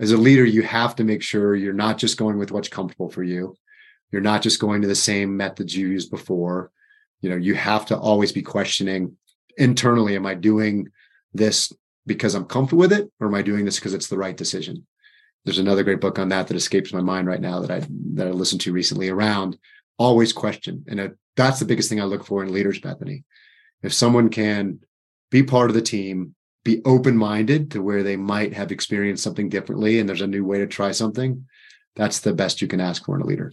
as a leader, you have to make sure you're not just going with what's comfortable for you. You're not just going to the same methods you used before. You know, you have to always be questioning internally, am I doing this because I'm comfortable with it, or am I doing this because it's the right decision? There's another great book on that that escapes my mind right now that I that I listened to recently around always question. And that's the biggest thing I look for in leaders, Bethany. If someone can be part of the team, be open minded to where they might have experienced something differently and there's a new way to try something, that's the best you can ask for in a leader.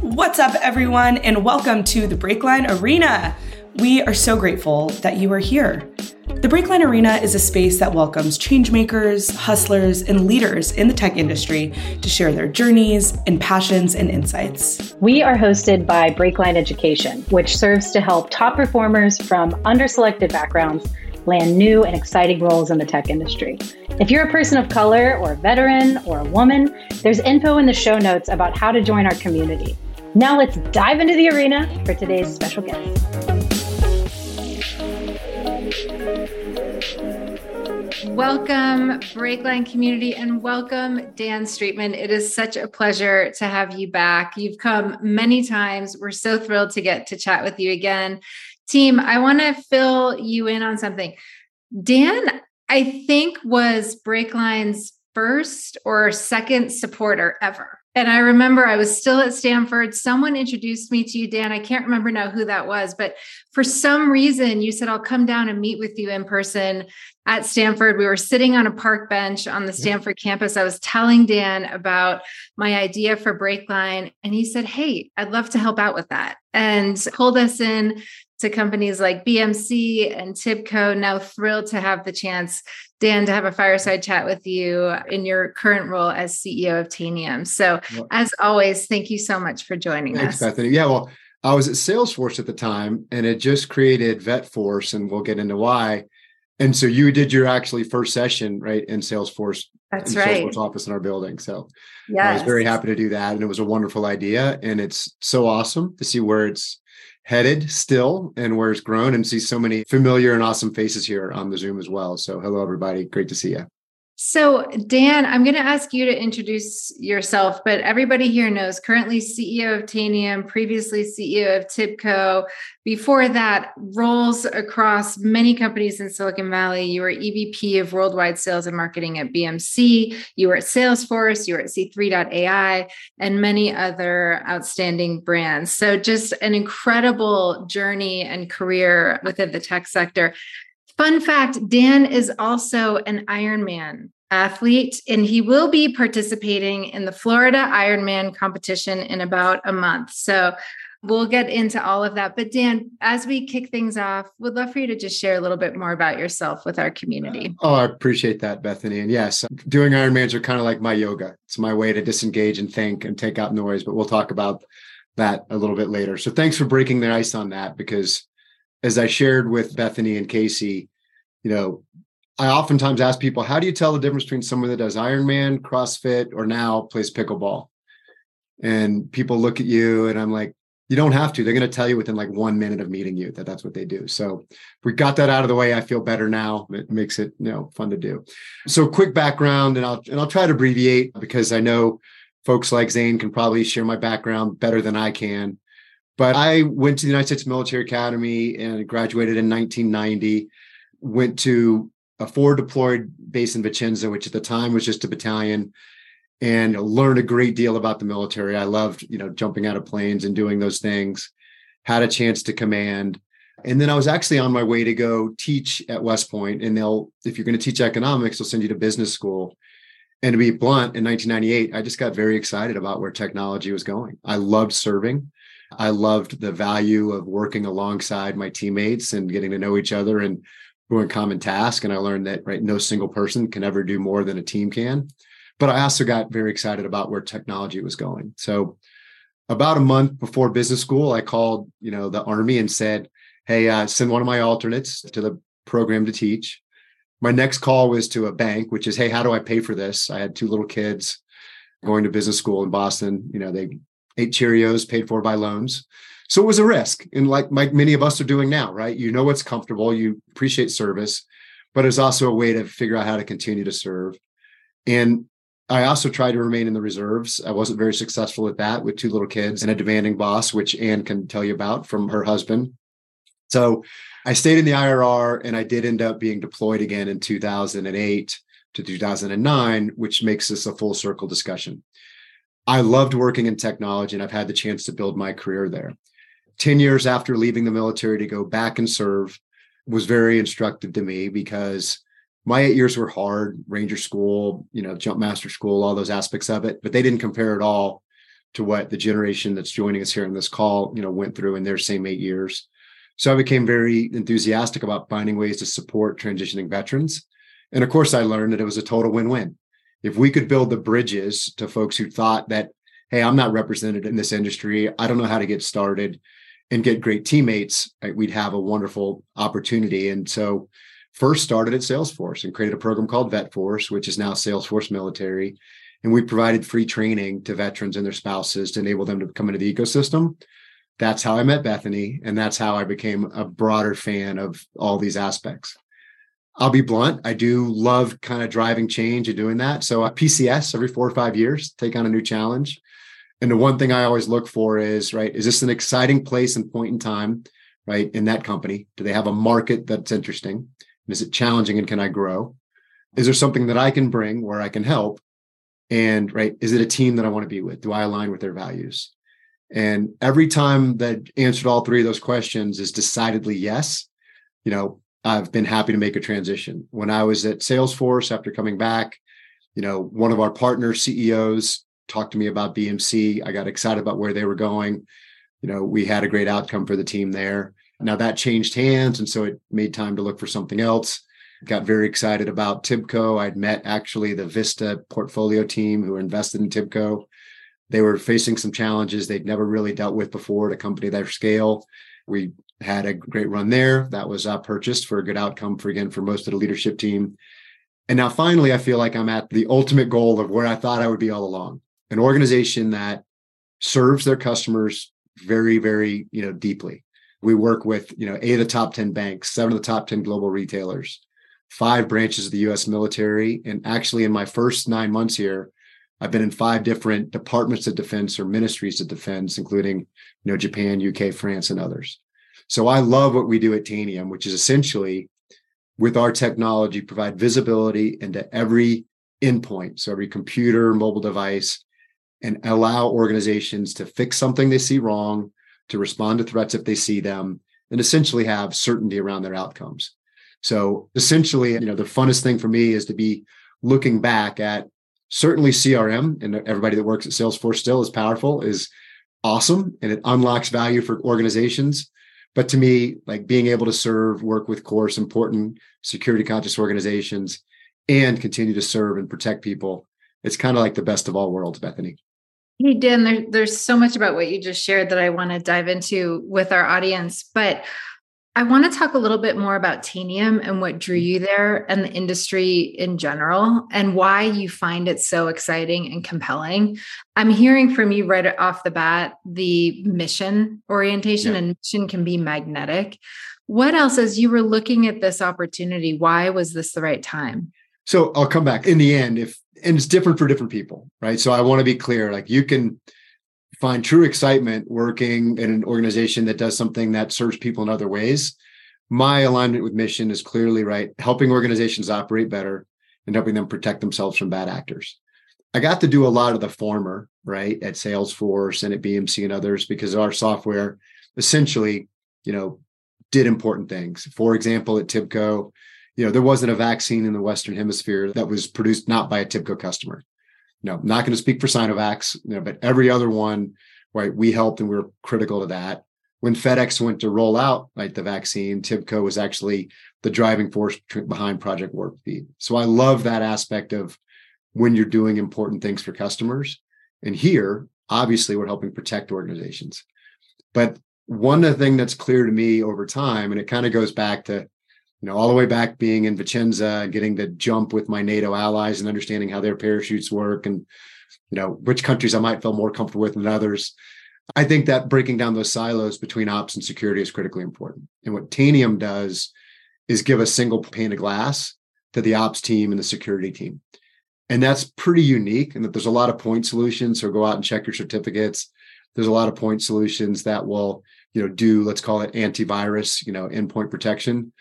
What's up, everyone, and welcome to the Breakline Arena. We are so grateful that you are here. The Breakline Arena is a space that welcomes changemakers, hustlers, and leaders in the tech industry to share their journeys and passions and insights. We are hosted by Breakline Education, which serves to help top performers from underselected backgrounds land new and exciting roles in the tech industry. If you're a person of color or a veteran or a woman, there's info in the show notes about how to join our community. Now let's dive into the arena for today's special guest. Welcome, Breakline community, and welcome, Dan Streetman. It is such a pleasure to have you back. You've come many times. We're so thrilled to get to chat with you again. Team, I want to fill you in on something. Dan, I think, was Breakline's first or second supporter ever. And I remember I was still at Stanford. Someone introduced me to you, Dan. I can't remember now who that was, but for some reason, you said, I'll come down and meet with you in person at Stanford. We were sitting on a park bench on the Stanford campus. I was telling Dan about my idea for Breakline, and he said, Hey, I'd love to help out with that. And pulled us in to companies like BMC and Tibco. Now thrilled to have the chance, Dan, to have a fireside chat with you in your current role as CEO of Tanium. So, well, as always, thank you so much for joining thanks, us. Bethany. Yeah, well, I was at Salesforce at the time, and it just created VetForce, and we'll get into why. And so you did your actually first session right in Salesforce. That's in right. Salesforce office in our building. So yes. I was very happy to do that, and it was a wonderful idea. And it's so awesome to see where it's headed still and where it's grown and see so many familiar and awesome faces here on the Zoom as well. So, hello, everybody. Great to see you. So, Dan, I'm going to ask you to introduce yourself, but everybody here knows currently CEO of Tanium, previously CEO of Tibco. Before that, roles across many companies in Silicon Valley. You were EVP of Worldwide Sales and Marketing at BMC. You were at Salesforce. You were at C3.ai and many other outstanding brands. So, just an incredible journey and career within the tech sector. Fun fact Dan is also an Ironman athlete, and he will be participating in the Florida Ironman competition in about a month. So we'll get into all of that. But Dan, as we kick things off, would love for you to just share a little bit more about yourself with our community. Oh, I appreciate that, Bethany. And yes, doing Ironmans are kind of like my yoga. It's my way to disengage and think and take out noise, but we'll talk about that a little bit later. So thanks for breaking the ice on that because as I shared with Bethany and Casey, you know, I oftentimes ask people, how do you tell the difference between someone that does Ironman, CrossFit, or now plays pickleball? And people look at you and I'm like, you don't have to. They're going to tell you within like one minute of meeting you that that's what they do. So we got that out of the way. I feel better now. It makes it you know fun to do. So quick background, and I'll and I'll try to abbreviate because I know folks like Zane can probably share my background better than I can. But I went to the United States Military Academy and graduated in 1990 went to a forward deployed base in Vicenza, which at the time was just a battalion, and learned a great deal about the military. I loved, you know, jumping out of planes and doing those things. Had a chance to command. And then I was actually on my way to go teach at West Point. And they'll, if you're going to teach economics, they'll send you to business school. And to be blunt, in 1998, I just got very excited about where technology was going. I loved serving. I loved the value of working alongside my teammates and getting to know each other and doing common task. And I learned that right, no single person can ever do more than a team can. But I also got very excited about where technology was going. So about a month before business school, I called, you know, the army and said, "Hey, uh, send one of my alternates to the program to teach." My next call was to a bank, which is, "Hey, how do I pay for this?" I had two little kids going to business school in Boston. You know, they ate Cheerios, paid for by loans. So it was a risk. And like, like many of us are doing now, right? You know what's comfortable, you appreciate service, but it's also a way to figure out how to continue to serve. And I also tried to remain in the reserves. I wasn't very successful at that with two little kids and a demanding boss, which Anne can tell you about from her husband. So I stayed in the IRR and I did end up being deployed again in 2008 to 2009, which makes this a full circle discussion. I loved working in technology and I've had the chance to build my career there. 10 years after leaving the military to go back and serve was very instructive to me because my eight years were hard ranger school you know jump master school all those aspects of it but they didn't compare at all to what the generation that's joining us here in this call you know went through in their same eight years. So i became very enthusiastic about finding ways to support transitioning veterans. And of course i learned that it was a total win-win if we could build the bridges to folks who thought that hey i'm not represented in this industry i don't know how to get started and get great teammates we'd have a wonderful opportunity and so first started at Salesforce and created a program called VetForce, which is now Salesforce Military. And we provided free training to veterans and their spouses to enable them to come into the ecosystem. That's how I met Bethany. And that's how I became a broader fan of all these aspects. I'll be blunt. I do love kind of driving change and doing that. So uh, at PCS every four or five years, take on a new challenge. And the one thing I always look for is, right, is this an exciting place and point in time, right, in that company? Do they have a market that's interesting? And Is it challenging and can I grow? Is there something that I can bring where I can help? And right, is it a team that I want to be with? Do I align with their values? And every time that answered all three of those questions is decidedly yes, you know, I've been happy to make a transition. When I was at Salesforce after coming back, you know, one of our partner CEOs talked to me about BMC. I got excited about where they were going. You know, we had a great outcome for the team there. Now that changed hands. And so it made time to look for something else. Got very excited about Tibco. I'd met actually the Vista portfolio team who invested in Tibco. They were facing some challenges they'd never really dealt with before at a company their scale. We had a great run there. That was uh, purchased for a good outcome for again for most of the leadership team. And now finally, I feel like I'm at the ultimate goal of where I thought I would be all along. An organization that serves their customers very, very, you know, deeply. We work with, you know, eight of the top 10 banks, seven of the top 10 global retailers, five branches of the US military. And actually, in my first nine months here, I've been in five different departments of defense or ministries of defense, including, you know, Japan, UK, France, and others. So I love what we do at Tanium, which is essentially with our technology, provide visibility into every endpoint. So every computer, mobile device, and allow organizations to fix something they see wrong, to respond to threats if they see them, and essentially have certainty around their outcomes. So essentially, you know, the funnest thing for me is to be looking back at certainly CRM and everybody that works at Salesforce still is powerful, is awesome, and it unlocks value for organizations. But to me, like being able to serve, work with course important security conscious organizations and continue to serve and protect people, it's kind of like the best of all worlds, Bethany. Hey, Dan, there, there's so much about what you just shared that I want to dive into with our audience. But I want to talk a little bit more about Tanium and what drew mm. you there and the industry in general and why you find it so exciting and compelling. I'm hearing from you right off the bat the mission orientation, yeah. and mission can be magnetic. What else, as you were looking at this opportunity, why was this the right time? So I'll come back in the end. If and it's different for different people, right? So I want to be clear. Like you can find true excitement working in an organization that does something that serves people in other ways. My alignment with mission is clearly right, helping organizations operate better and helping them protect themselves from bad actors. I got to do a lot of the former, right, at Salesforce and at BMC and others because our software essentially, you know, did important things. For example, at Tibco, you know, there wasn't a vaccine in the Western Hemisphere that was produced not by a TIBCO customer. No, I'm not going to speak for Sinovac, you know, but every other one, right, we helped and we were critical to that. When FedEx went to roll out like the vaccine, TIBCO was actually the driving force behind Project Warp Speed. So I love that aspect of when you're doing important things for customers. And here, obviously, we're helping protect organizations. But one thing that's clear to me over time, and it kind of goes back to you know, all the way back being in Vicenza getting to jump with my NATO allies and understanding how their parachutes work and you know, which countries I might feel more comfortable with than others. I think that breaking down those silos between ops and security is critically important. And what Tanium does is give a single pane of glass to the ops team and the security team. And that's pretty unique and that there's a lot of point solutions. So go out and check your certificates. There's a lot of point solutions that will, you know, do, let's call it antivirus, you know, endpoint protection.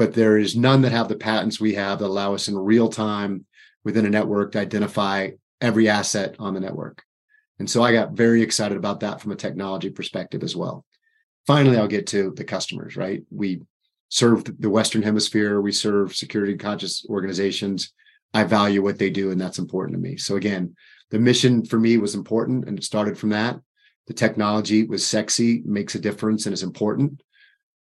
But there is none that have the patents we have that allow us in real time within a network to identify every asset on the network. And so I got very excited about that from a technology perspective as well. Finally, I'll get to the customers, right? We serve the Western Hemisphere, we serve security conscious organizations. I value what they do, and that's important to me. So, again, the mission for me was important, and it started from that. The technology was sexy, makes a difference, and is important.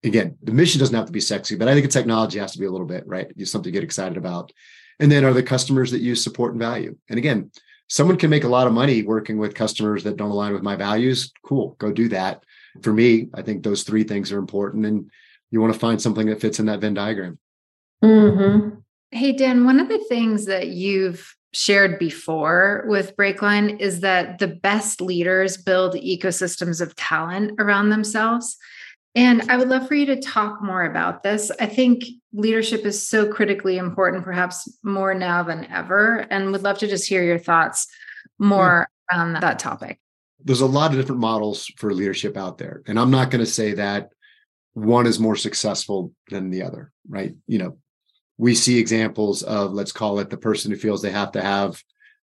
Again, the mission doesn't have to be sexy, but I think the technology has to be a little bit, right? It's something to get excited about. And then are the customers that you support and value. And again, someone can make a lot of money working with customers that don't align with my values. Cool, go do that. For me, I think those three things are important. And you want to find something that fits in that Venn diagram. Mm-hmm. Hey, Dan, one of the things that you've shared before with Breakline is that the best leaders build ecosystems of talent around themselves. And I would love for you to talk more about this. I think leadership is so critically important, perhaps more now than ever, and would love to just hear your thoughts more around that topic. There's a lot of different models for leadership out there. And I'm not going to say that one is more successful than the other, right? You know, we see examples of, let's call it the person who feels they have to have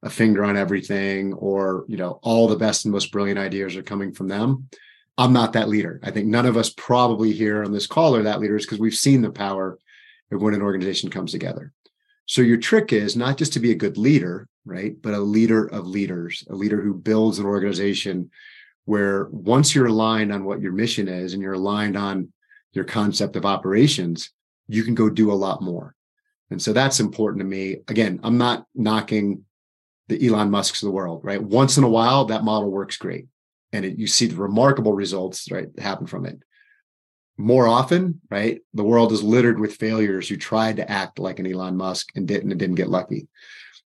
a finger on everything or, you know, all the best and most brilliant ideas are coming from them I'm not that leader. I think none of us probably here on this call are that leaders because we've seen the power of when an organization comes together. So your trick is not just to be a good leader, right? But a leader of leaders, a leader who builds an organization where once you're aligned on what your mission is and you're aligned on your concept of operations, you can go do a lot more. And so that's important to me. Again, I'm not knocking the Elon Musks of the world, right? Once in a while, that model works great and it, you see the remarkable results right happen from it. More often right the world is littered with failures who tried to act like an elon musk and didn't and didn't get lucky.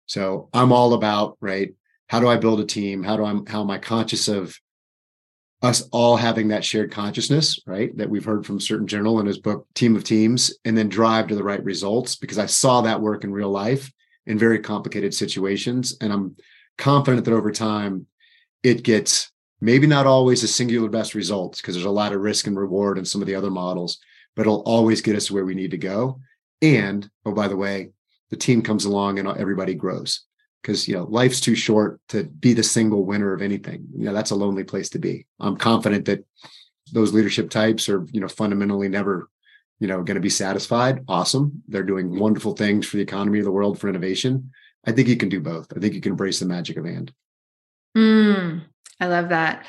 So i'm all about right how do i build a team? How do i how am i conscious of us all having that shared consciousness right that we've heard from certain general in his book team of teams and then drive to the right results? Because i saw that work in real life in very complicated situations and i'm confident that over time it gets maybe not always a singular best results because there's a lot of risk and reward in some of the other models, but it'll always get us to where we need to go. And oh, by the way, the team comes along and everybody grows because you know life's too short to be the single winner of anything. You know that's a lonely place to be. I'm confident that those leadership types are you know fundamentally never you know going to be satisfied. Awesome, they're doing wonderful things for the economy of the world for innovation. I think you can do both. I think you can embrace the magic of and. Mm, I love that.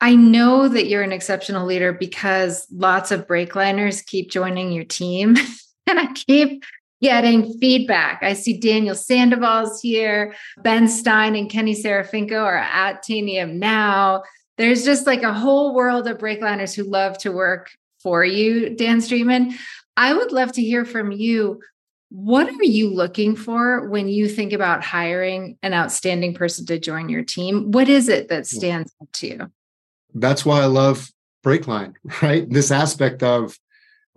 I know that you're an exceptional leader because lots of breakliners keep joining your team and I keep getting feedback. I see Daniel Sandoval's here, Ben Stein and Kenny Serafinko are at Tanium now. There's just like a whole world of breakliners who love to work for you, Dan Streetman. I would love to hear from you. What are you looking for when you think about hiring an outstanding person to join your team? What is it that hmm. stands out to you? That's why I love Breakline, right? This aspect of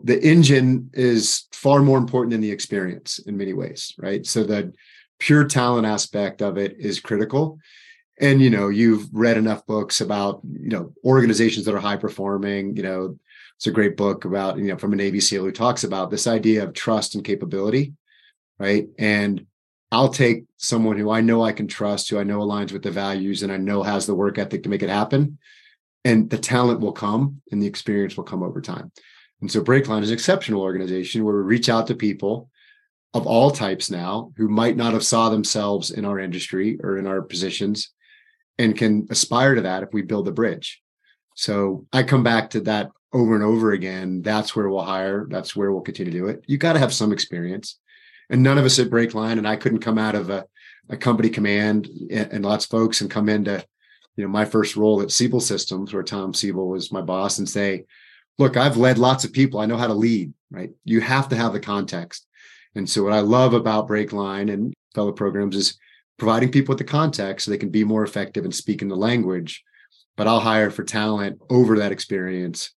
the engine is far more important than the experience in many ways, right? So the pure talent aspect of it is critical. And you know, you've read enough books about, you know, organizations that are high performing, you know, it's a great book about, you know, from a Navy SEAL who talks about this idea of trust and capability, right? And I'll take someone who I know I can trust, who I know aligns with the values and I know has the work ethic to make it happen. And the talent will come and the experience will come over time. And so Breakline is an exceptional organization where we reach out to people of all types now who might not have saw themselves in our industry or in our positions and can aspire to that if we build a bridge. So I come back to that over and over again, that's where we'll hire. That's where we'll continue to do it. You got to have some experience. And none of us at Breakline, and I couldn't come out of a, a company command and, and, lots of folks and come into, you know, my first role at Siebel Systems, where Tom Siebel was my boss, and say, look, I've led lots of people. I know how to lead, right? You have to have the context. And so what I love about Breakline and fellow programs is providing people with the context so they can be more effective and speak in the language. But I'll hire for talent over that experience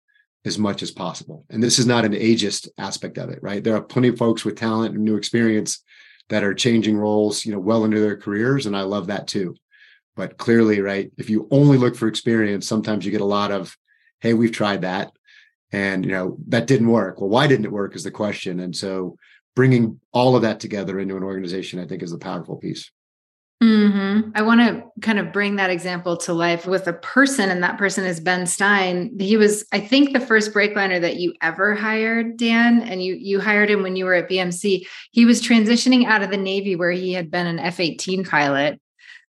as much as possible. And this is not an ageist aspect of it, right? There are plenty of folks with talent and new experience that are changing roles, you know, well into their careers. And I love that too. But clearly, right, if you only look for experience, sometimes you get a lot of, hey, we've tried that. And, you know, that didn't work. Well, why didn't it work is the question. And so bringing all of that together into an organization, I think is the powerful piece. Mm-hmm. I want to kind of bring that example to life with a person, and that person is Ben Stein. He was, I think, the first breakliner that you ever hired, Dan, and you you hired him when you were at BMC. He was transitioning out of the Navy, where he had been an F-18 pilot,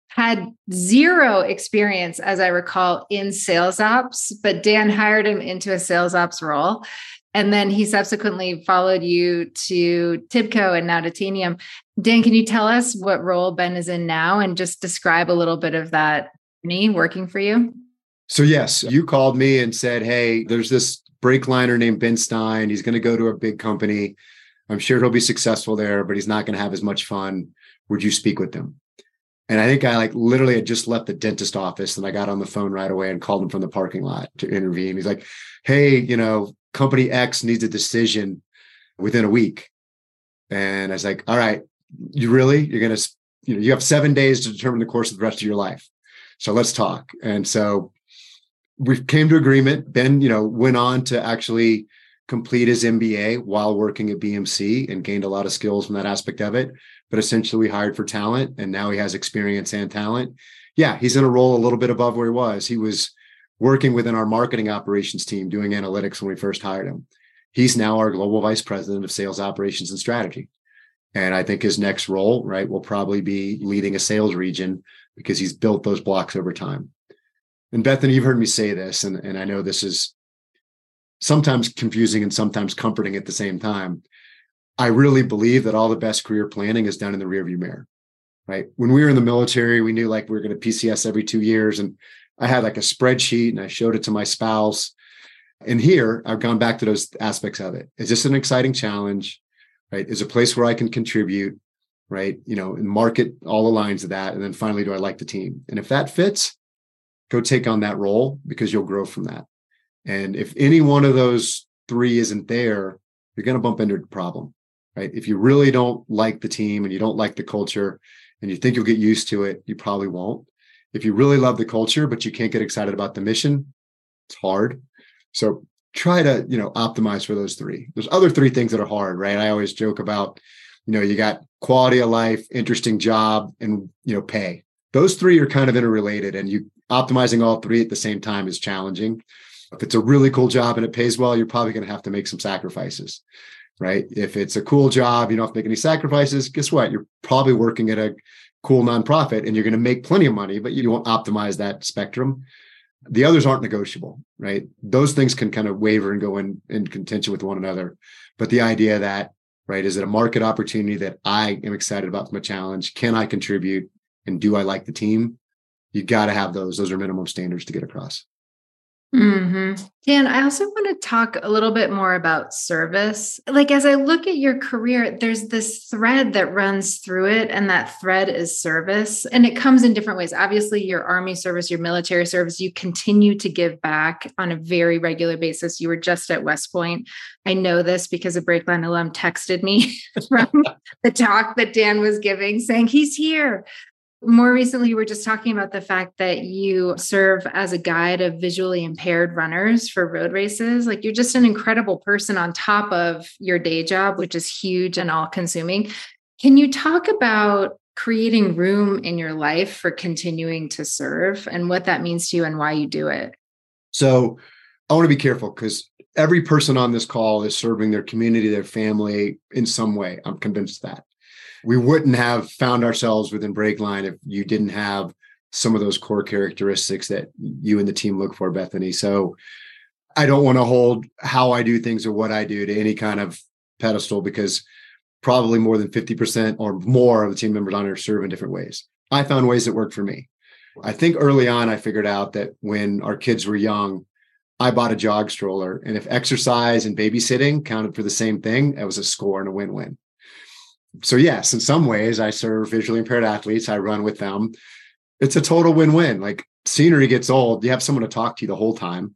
had zero experience, as I recall, in sales ops, but Dan hired him into a sales ops role. And then he subsequently followed you to Tibco and now to Tanium. Dan, can you tell us what role Ben is in now and just describe a little bit of that journey working for you? So, yes, you called me and said, Hey, there's this breakliner named Ben Stein. He's going to go to a big company. I'm sure he'll be successful there, but he's not going to have as much fun. Would you speak with him? And I think I like literally had just left the dentist office and I got on the phone right away and called him from the parking lot to intervene. He's like, Hey, you know, company X needs a decision within a week. And I was like, all right, you really? You're going to you know you have seven days to determine the course of the rest of your life. So let's talk. And so we came to agreement. Ben you know went on to actually complete his mba while working at bmc and gained a lot of skills from that aspect of it. But essentially we hired for talent and now he has experience and talent. Yeah he's in a role a little bit above where he was. He was working within our marketing operations team doing analytics when we first hired him he's now our global vice president of sales operations and strategy and I think his next role, right, will probably be leading a sales region because he's built those blocks over time. And Bethany, you've heard me say this, and, and I know this is sometimes confusing and sometimes comforting at the same time. I really believe that all the best career planning is done in the rearview mirror, right? When we were in the military, we knew like we were going to PCS every two years. And I had like a spreadsheet and I showed it to my spouse. And here I've gone back to those aspects of it. Is this an exciting challenge? right? Is a place where I can contribute, right? You know, and market all the lines of that. And then finally, do I like the team? And if that fits, go take on that role because you'll grow from that. And if any one of those three isn't there, you're going to bump into a problem, right? If you really don't like the team and you don't like the culture and you think you'll get used to it, you probably won't. If you really love the culture, but you can't get excited about the mission, it's hard. So try to you know optimize for those three. There's other three things that are hard right? I always joke about you know you got quality of life interesting job and you know pay. Those three are kind of interrelated and you optimizing all three at the same time is challenging. If it's a really cool job and it pays well you're probably going to have to make some sacrifices right? If it's a cool job you don't have to make any sacrifices guess what? You're probably working at a cool nonprofit and you're going to make plenty of money but you won't optimize that spectrum. The others aren't negotiable right? Those things can kind of waver and go in in contention with one another. But the idea that right is it a market opportunity that i am excited about from a challenge? Can i contribute? And do i like the team? You got to have those. Those are minimum standards to get across Mm-hmm. Dan, I also want to talk a little bit more about service. Like, as I look at your career, there's this thread that runs through it, and that thread is service. And it comes in different ways. Obviously, your army service, your military service, you continue to give back on a very regular basis. You were just at West Point. I know this because a Breakline alum texted me from the talk that Dan was giving saying he's here. More recently, we are just talking about the fact that you serve as a guide of visually impaired runners for road races. Like you're just an incredible person on top of your day job, which is huge and all consuming. Can you talk about creating room in your life for continuing to serve and what that means to you and why you do it? So I want to be careful because every person on this call is serving their community, their family in some way. I'm convinced that we wouldn't have found ourselves within Breakline if you didn't have some of those core characteristics that you and the team look for, Bethany. So I don't want to hold how I do things or what I do to any kind of pedestal because probably more than 50% or more of the team members on here serve in different ways. I found ways that worked for me. I think early on, I figured out that when our kids were young, I bought a jog stroller. And if exercise and babysitting counted for the same thing, it was a score and a win win so yes, in some ways, I serve visually impaired athletes. I run with them. It's a total win-win. Like scenery gets old, you have someone to talk to the whole time.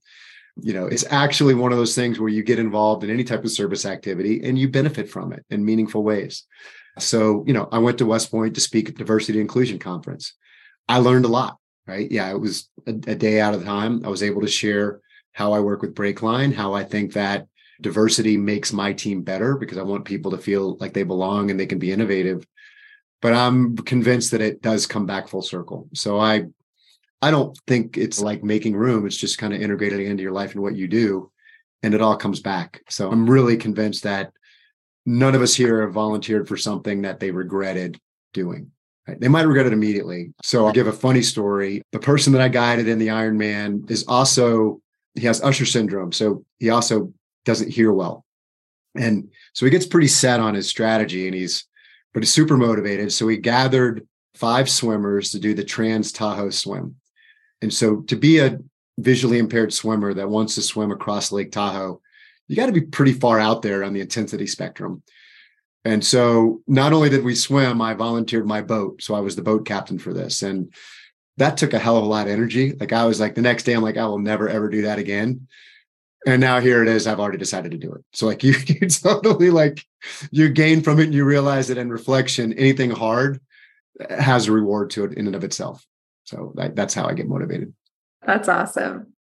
You know, it's actually one of those things where you get involved in any type of service activity and you benefit from it in meaningful ways. So, you know, I went to West Point to speak at diversity inclusion conference. I learned a lot, right? Yeah, it was a, a day out of time. I was able to share how I work with Breakline, how I think that diversity makes my team better because I want people to feel like they belong and they can be innovative. But I'm convinced that it does come back full circle. So I I don't think it's like making room. It's just kind of integrating into your life and what you do. And it all comes back. So I'm really convinced that none of us here have volunteered for something that they regretted doing. Right? They might regret it immediately. So I'll give a funny story. The person that I guided in the Ironman is also, he has Usher syndrome. So he also doesn't hear well. And so he gets pretty set on his strategy and he's, but he's super motivated. So he gathered five swimmers to do the Trans Tahoe swim. And so to be a visually impaired swimmer that wants to swim across Lake Tahoe, you got to be pretty far out there on the intensity spectrum. And so not only did we swim, I volunteered my boat. So I was the boat captain for this. And that took a hell of a lot of energy. Like I was like the next day, I'm like, I will never ever do that again. And now here it is. I've already decided to do it. So like you, you totally like you gain from it and you realize that in reflection, anything hard eh, has a reward to it in and of itself. So that, that's how I get motivated. That's awesome.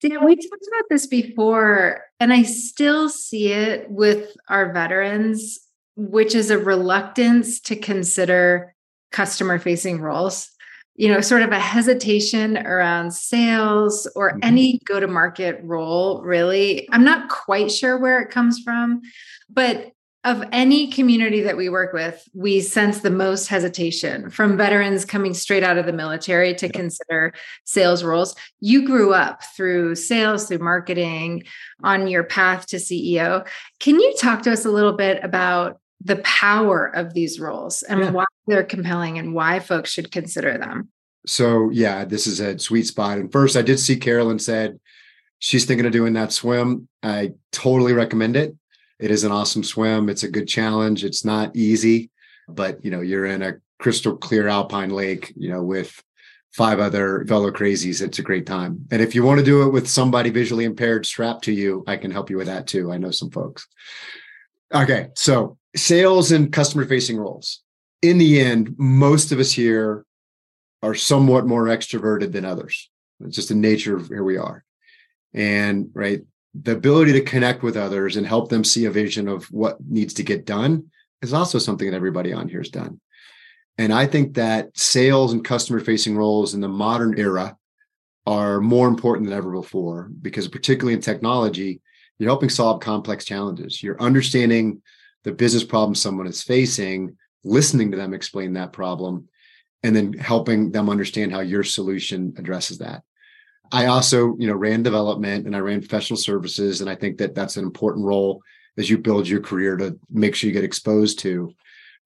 Dan, we talked about this before, and I still see it with our veterans, which is a reluctance to consider customer facing roles. You know, sort of a hesitation around sales or mm-hmm. any go to market role, really. I'm not quite sure where it comes from, but of any community that we work with, we sense the most hesitation from veterans coming straight out of the military to consider sales roles. You grew up through sales, through marketing, on your path to CEO. Can you talk to us a little bit about the power of these roles and yeah. why they're compelling and why folks should consider them? So, yeah, this is a sweet spot. And first, I did see Carolyn said she's thinking of doing that swim. I totally recommend it it is an awesome swim. It's a good challenge. It's not easy, but you know, you're in a crystal clear alpine lake, you know, with five other fellow crazies. It's a great time. And if you want to do it with somebody visually impaired strapped to you, I can help you with that too. I know some folks. Okay. So sales and customer facing roles. In the end, most of us here are somewhat more extroverted than others. It's just the nature of here we are. And right, the ability to connect with others and help them see a vision of what needs to get done is also something that everybody on here has done. And I think that sales and customer facing roles in the modern era are more important than ever before because, particularly in technology, you're helping solve complex challenges. You're understanding the business problem someone is facing, listening to them explain that problem, and then helping them understand how your solution addresses that. I also, you know, ran development and I ran professional services, and I think that that's an important role as you build your career to make sure you get exposed to.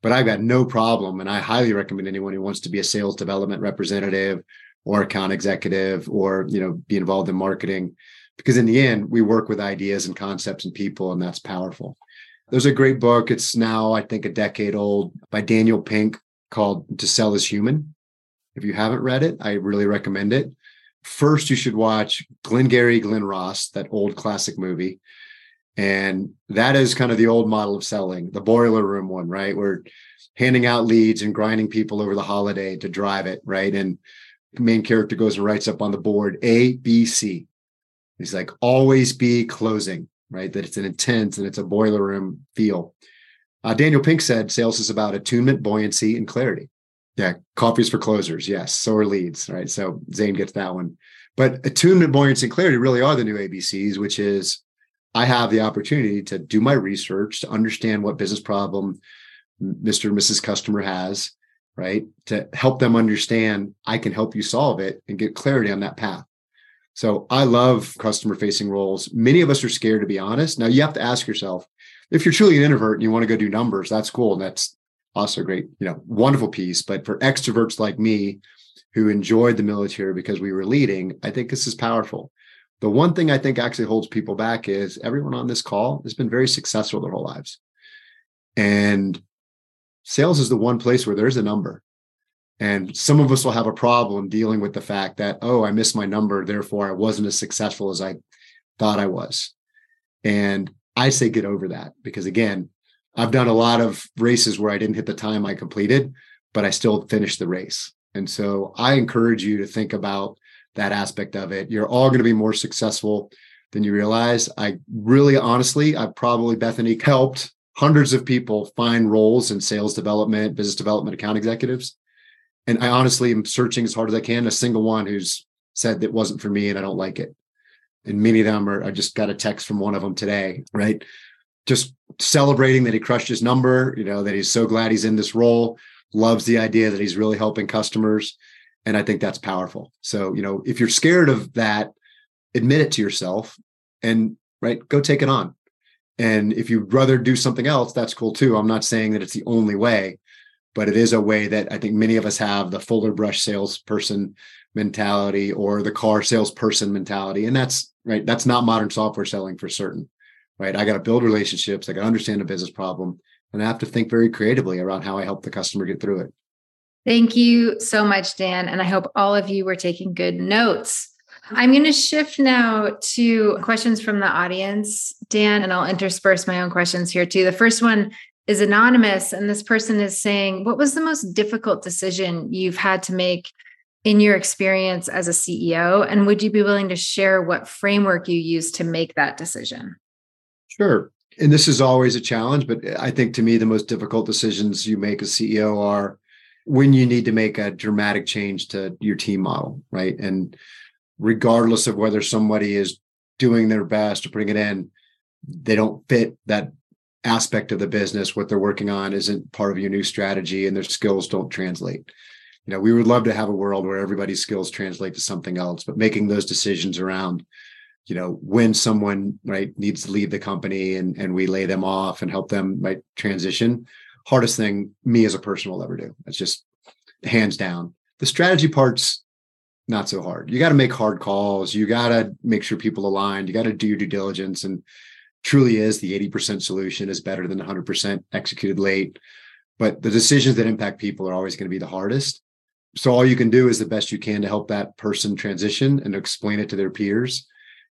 But I've got no problem, and I highly recommend anyone who wants to be a sales development representative or account executive or you know be involved in marketing, because in the end we work with ideas and concepts and people, and that's powerful. There's a great book. It's now I think a decade old by Daniel Pink called "To Sell Is Human." If you haven't read it, I really recommend it first you should watch Glengarry Glen Ross, that old classic movie. And that is kind of the old model of selling, the boiler room one, right? We're handing out leads and grinding people over the holiday to drive it, right? And main character goes and writes up on the board A, B, C. He's like, always be closing, right? That it's an intense and it's a boiler room feel. Uh, Daniel Pink said sales is about attunement, buoyancy, and clarity. Yeah, coffees for closers. Yes, so are leads. Right. So Zane gets that one. But attunement, buoyancy, and clarity really are the new ABCs, which is I have the opportunity to do my research to understand what business problem Mr. and Mrs. Customer has, right? To help them understand I can help you solve it and get clarity on that path. So I love customer facing roles. Many of us are scared to be honest. Now you have to ask yourself if you're truly an introvert and you want to go do numbers, that's cool. And that's also a great, you know, wonderful piece. But for extroverts like me who enjoyed the military because we were leading, I think this is powerful. The one thing I think actually holds people back is everyone on this call has been very successful their whole lives. And sales is the one place where there's a number. And some of us will have a problem dealing with the fact that, oh, I missed my number. Therefore, I wasn't as successful as I thought I was. And I say get over that because, again, I've done a lot of races where I didn't hit the time I completed, but I still finished the race. And so I encourage you to think about that aspect of it. You're all going to be more successful than you realize. I really honestly, I've probably Bethany helped hundreds of people find roles in sales development, business development, account executives. And I honestly am searching as hard as I can. A single one who's said that wasn't for me and I don't like it. And many of them are, I just got a text from one of them today, right? Just celebrating that he crushed his number, you know, that he's so glad he's in this role, loves the idea that he's really helping customers. And I think that's powerful. So, you know, if you're scared of that, admit it to yourself and right, go take it on. And if you'd rather do something else, that's cool too. I'm not saying that it's the only way, but it is a way that I think many of us have the fuller brush salesperson mentality or the car salesperson mentality. And that's right. That's not modern software selling for certain, right? I got to build relationships. I got to understand a business problem and I have to think very creatively around how I help the customer get through it. Thank you so much, Dan. And I hope all of you were taking good notes. I'm going to shift now to questions from the audience, Dan, and I'll intersperse my own questions here too. The first one is anonymous, and this person is saying, What was the most difficult decision you've had to make in your experience as a CEO? And would you be willing to share what framework you used to make that decision? Sure. And this is always a challenge, but I think to me, the most difficult decisions you make as CEO are when you need to make a dramatic change to your team model, right? And regardless of whether somebody is doing their best or putting it in, they don't fit that aspect of the business. What they're working on isn't part of your new strategy and their skills don't translate. You know, we would love to have a world where everybody's skills translate to something else, but making those decisions around, you know, when someone right needs to leave the company and and we lay them off and help them right transition, hardest thing me as a person will ever do. It's just hands down. The strategy part's not so hard. You got to make hard calls. You got to make sure people aligned. You got to do your due diligence. And truly is the 80% solution is better than 100% executed late. But the decisions that impact people are always going to be the hardest. So all you can do is the best you can to help that person transition and explain it to their peers.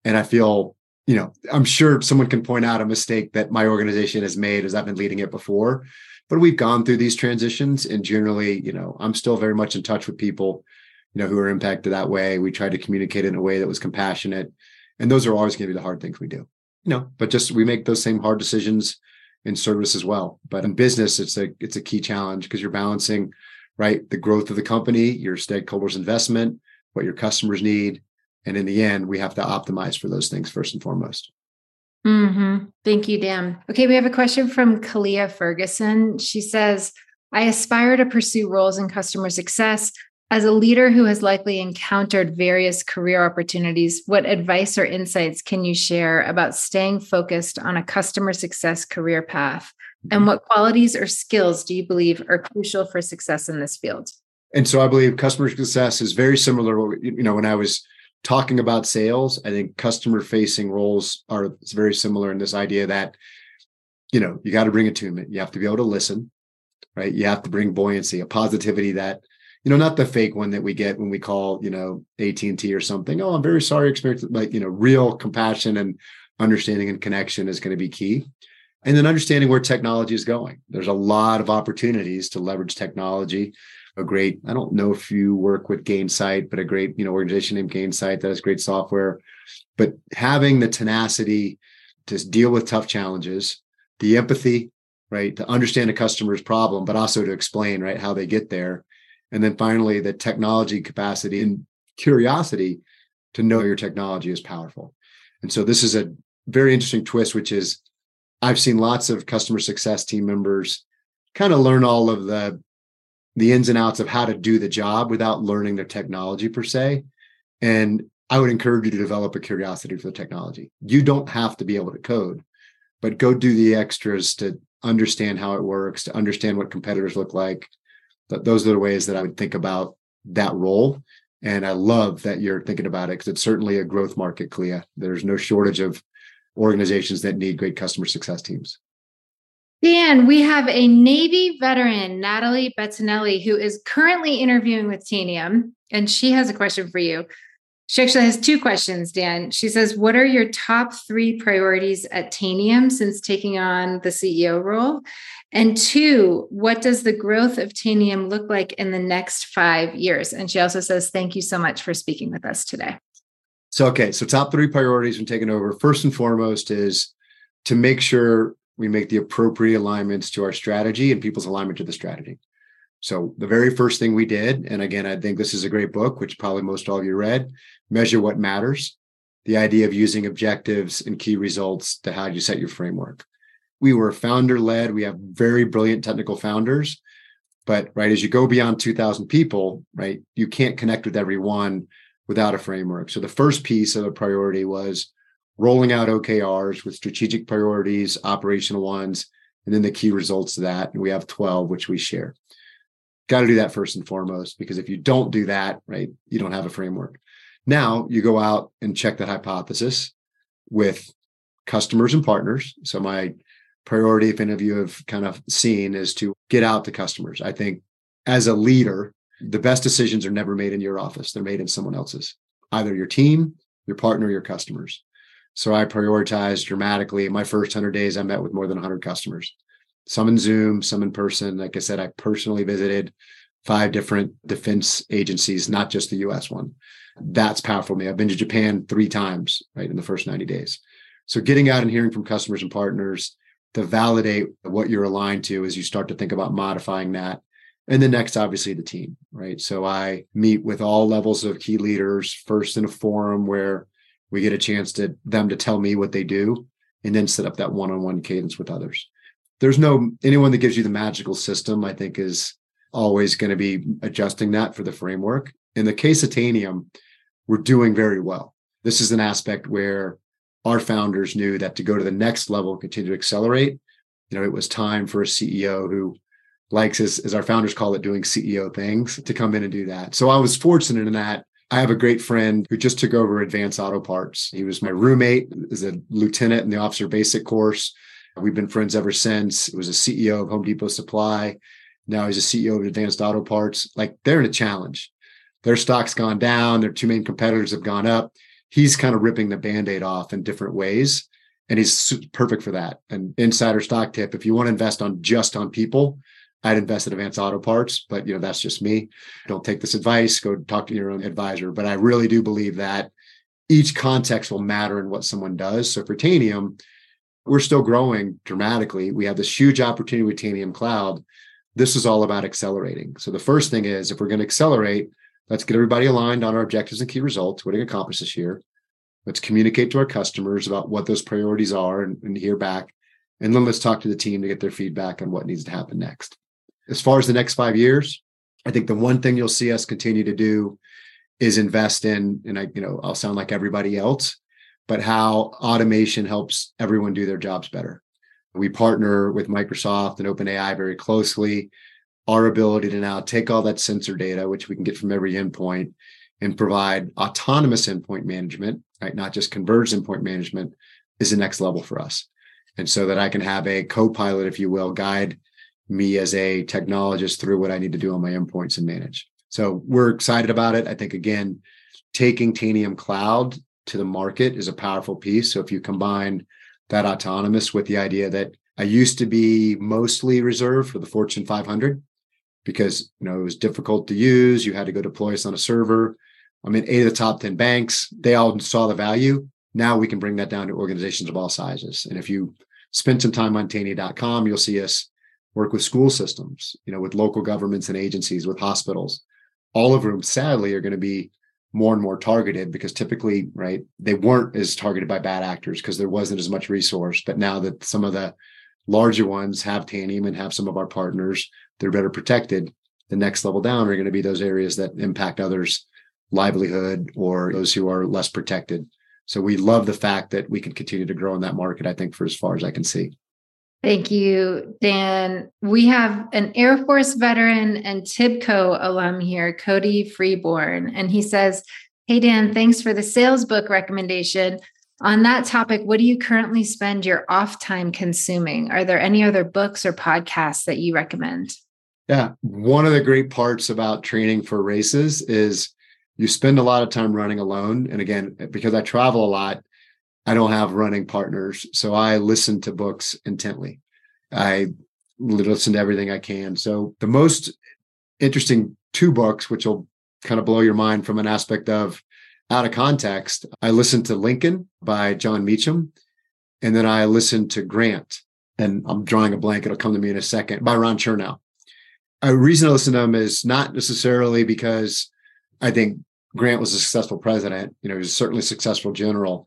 And I feel, you know, I'm sure someone can point out a mistake that my organization has made as I've been leading it before. But we've gone through these transitions and generally, you know, I'm still very much in touch with people you know, who are impacted that way. We tried to communicate in a way that was compassionate. And those are always going to be the hard things we do. You know, but just we make those same hard decisions in service as well. But in business, it's a it's a key challenge because you're balancing, right, the growth of the company, your stakeholders' investment, what your customers need. And in the end, we have to optimize for those things first and foremost. Mm-hmm. Thank you, Dan. Okay, we have a question from Kalia Ferguson. She says, I aspire to pursue roles in customer success, as a leader who has likely encountered various career opportunities, what advice or insights can you share about staying focused on a customer success career path? And mm-hmm. what qualities or skills do you believe are crucial for success in this field? And so I believe customer success is very similar. You know, when I was talking about sales, I think customer facing roles are very similar in this idea that, you know, you got to bring attunement. You have to be able to listen, right? You have to bring buoyancy, a positivity that you know, not the fake one that we get when we call, you know, AT&T or something. Oh, I'm very sorry experience. Like, you know, real compassion and understanding and connection is going to be key. And then understanding where technology is going. There's a lot of opportunities to leverage technology. A great, I don't know if you work with Gainsight, but a great, you know, organization named Gainsight that has great software. But having the tenacity to deal with tough challenges, the empathy, right, to understand a customer's problem, but also to explain, right, how they get there and then finally, the technology capacity and curiosity to know your technology is powerful. And so this is a very interesting twist, which is I've seen lots of customer success team members kind of learn all of the the ins and outs of how to do the job without learning the technology per se. And I would encourage you to develop a curiosity for the technology. You don't have to be able to code, but go do the extras to understand how it works, to understand what competitors look like, those are the ways that I would think about that role. And I love that you're thinking about it because it's certainly a growth market, Clea. There's no shortage of organizations that need great customer success teams. Dan, we have a Navy veteran, Natalie Bettinelli, who is currently interviewing with Tanium, and she has a question for you. She actually has two questions, Dan. She says, What are your top three priorities at Tanium since taking on the CEO role? And two, what does the growth of Tanium look like in the next five years? And she also says, Thank you so much for speaking with us today. So, okay, so top three priorities when taking over. First and foremost is to make sure we make the appropriate alignments to our strategy and people's alignment to the strategy. So the very first thing we did, and again, I think this is a great book, which probably most all of you read, Measure What Matters, the idea of using objectives and key results to how you set your framework. We were founder led. We have very brilliant technical founders, but right as you go beyond 2000 people, right, you can't connect with everyone without a framework. So the first piece of the priority was rolling out OKRs with strategic priorities, operational ones, and then the key results of that. And we have 12, which we share. Got to do that first and foremost, because if you don't do that, right, you don't have a framework. Now you go out and check that hypothesis with customers and partners. So my priority, if any of you have kind of seen, is to get out to customers. I think as a leader, the best decisions are never made in your office. They're made in someone else's, either your team, your partner, your customers. So I prioritized dramatically. In my first 100 days, I met with more than 100 customers, some in Zoom, some in person. Like I said, I personally visited five different defense agencies, not just the US one. That's powerful me. I've been to Japan three times, right, in the first 90 days. So getting out and hearing from customers and partners to validate what you're aligned to as you start to think about modifying that. And then next, obviously, the team, right? So I meet with all levels of key leaders, first in a forum where we get a chance to them to tell me what they do and then set up that one-on-one cadence with others there's no anyone that gives you the magical system i think is always going to be adjusting that for the framework in the case of tanium we're doing very well this is an aspect where our founders knew that to go to the next level continue to accelerate you know it was time for a ceo who likes as, as our founders call it doing ceo things to come in and do that so i was fortunate in that I have a great friend who just took over Advanced Auto Parts. He was my roommate, is a lieutenant in the officer basic course. We've been friends ever since. He was a CEO of Home Depot Supply. Now he's a CEO of Advanced Auto Parts. Like they're in a challenge. Their stock's gone down. Their two main competitors have gone up. He's kind of ripping the band-aid off in different ways. And he's perfect for that. And insider stock tip, if you want to invest on just on people, I'd invest in Advanced Auto Parts, but you know that's just me. Don't take this advice. Go talk to your own advisor. But I really do believe that each context will matter in what someone does. So for Tanium, we're still growing dramatically. We have this huge opportunity with Tanium Cloud. This is all about accelerating. So the first thing is, if we're going to accelerate, let's get everybody aligned on our objectives and key results. What are going to accomplish this year? Let's communicate to our customers about what those priorities are and, and hear back. And then let's talk to the team to get their feedback on what needs to happen next. As far as the next five years, I think the one thing you'll see us continue to do is invest in, and I, you know, I'll sound like everybody else, but how automation helps everyone do their jobs better. We partner with Microsoft and OpenAI very closely. Our ability to now take all that sensor data, which we can get from every endpoint, and provide autonomous endpoint management, right? Not just converged endpoint management, is the next level for us. And so that I can have a co-pilot, if you will, guide me as a technologist through what I need to do on my endpoints and manage. So we're excited about it. I think again, taking Tanium Cloud to the market is a powerful piece. So if you combine that autonomous with the idea that I used to be mostly reserved for the Fortune 500 because you know it was difficult to use. You had to go deploy us on a server. I mean, eight of the top 10 banks, they all saw the value. Now we can bring that down to organizations of all sizes. And if you spend some time on Tanium.com, you'll see us work with school systems, you know, with local governments and agencies, with hospitals, all of whom sadly are going to be more and more targeted because typically, right, they weren't as targeted by bad actors because there wasn't as much resource. But now that some of the larger ones have Tanium and have some of our partners, they're better protected. The next level down are going to be those areas that impact others' livelihood or those who are less protected. So we love the fact that we can continue to grow in that market, I think, for as far as I can see. Thank you, Dan. We have an Air Force veteran and TIBCO alum here, Cody Freeborn. And he says, Hey, Dan, thanks for the sales book recommendation. On that topic, what do you currently spend your off time consuming? Are there any other books or podcasts that you recommend? Yeah. One of the great parts about training for races is you spend a lot of time running alone. And again, because I travel a lot, I don't have running partners. So I listen to books intently. I listen to everything I can. So the most interesting two books, which will kind of blow your mind from an aspect of out of context, I listened to Lincoln by Jon Meacham. And then I listened to Grant, and I'm drawing a blank. It'll come to me in a second by Ron Chernow. A reason I listen to them is not necessarily because I think Grant was a successful president. You know, he was certainly a successful general,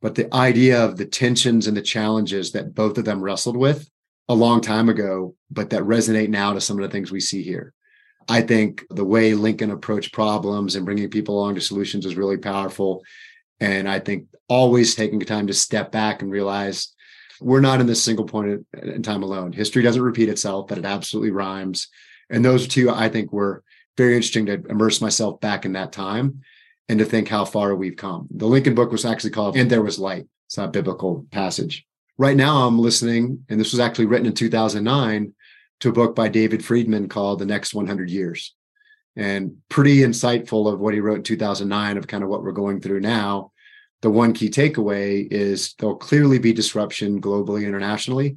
but the idea of the tensions and the challenges that both of them wrestled with a long time ago, but that resonate now to some of the things we see here. I think the way Lincoln approached problems and bringing people along to solutions is really powerful. And I think always taking time to step back and realize we're not in this single point in time alone. History doesn't repeat itself, but it absolutely rhymes. And those two, I think, were very interesting to immerse myself back in that time and to think how far we've come. The Lincoln book was actually called And There Was Light. It's not biblical passage. Right now, I'm listening, and this was actually written in 2009 to a book by David Friedman called The Next 100 Years. And pretty insightful of what he wrote in 2009 of kind of what we're going through now. The one key takeaway is there'll clearly be disruption globally, internationally.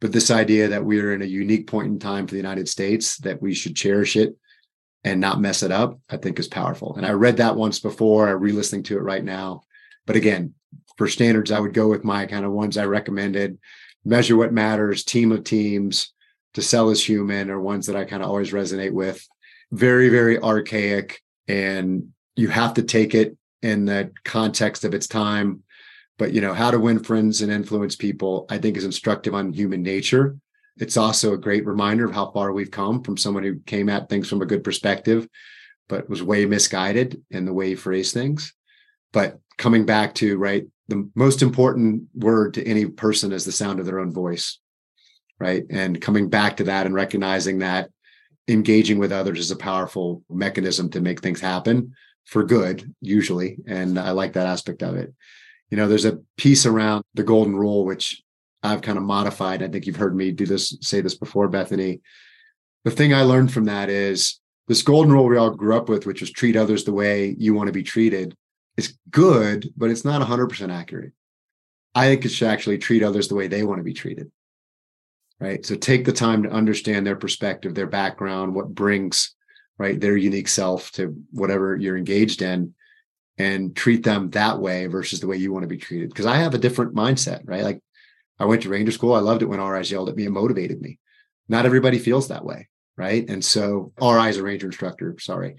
But this idea that we're in a unique point in time for the United States, that we should cherish it and not mess it up, I think is powerful. And I read that once before, I'm re listening to it right now. But again, for standards, I would go with my kind of ones I recommended measure what matters, team of teams, to sell is human are ones that I kind of always resonate with. Very, very archaic. And you have to take it in the context of its time. But, you know, how to win friends and influence people, I think is instructive on human nature. It's also a great reminder of how far we've come from someone who came at things from a good perspective, but was way misguided in the way he phrased things. But coming back to, right, the most important word to any person is the sound of their own voice right? And coming back to that and recognizing that engaging with others is a powerful mechanism to make things happen for good, usually. And I like that aspect of it. You know, there's a piece around the golden rule, which I've kind of modified. I think you've heard me do this, say this before, Bethany. The thing I learned from that is this golden rule we all grew up with, which is treat others the way you want to be treated, is good, but it's not 100% accurate. I think it should actually treat others the way they want to be treated right so take the time to understand their perspective their background what brings right their unique self to whatever you're engaged in and treat them that way versus the way you want to be treated because i have a different mindset right like i went to ranger school. I loved it when RIs yelled at me and motivated me. Not everybody feels that way right? And so RI is a ranger instructor sorry.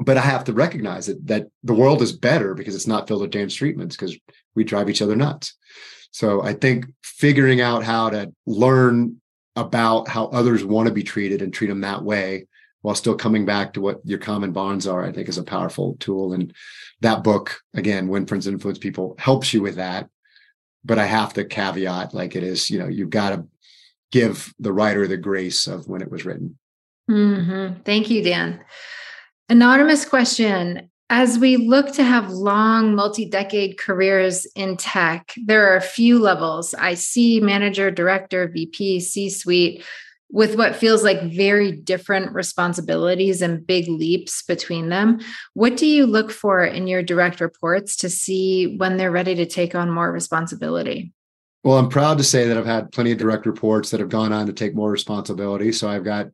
But i have to recognize that that the world is better because it's not filled with Dan Streetmans because we drive each other nuts. So I think figuring out how to learn about how others want to be treated and treat them that way while still coming back to what your common bonds are, I think is a powerful tool. And that book, again, Win Friends Influence People, helps you with that. But I have to caveat like it is, you know, you've got to give the writer the grace of when it was written. Mm-hmm. Thank you, Dan. Anonymous question as we look to have long, multi decade careers in tech, there are a few levels IC, manager, director, VP, C suite, with what feels like very different responsibilities and big leaps between them. What do you look for in your direct reports to see when they're ready to take on more responsibility? Well, I'm proud to say that I've had plenty of direct reports that have gone on to take more responsibility. So I've got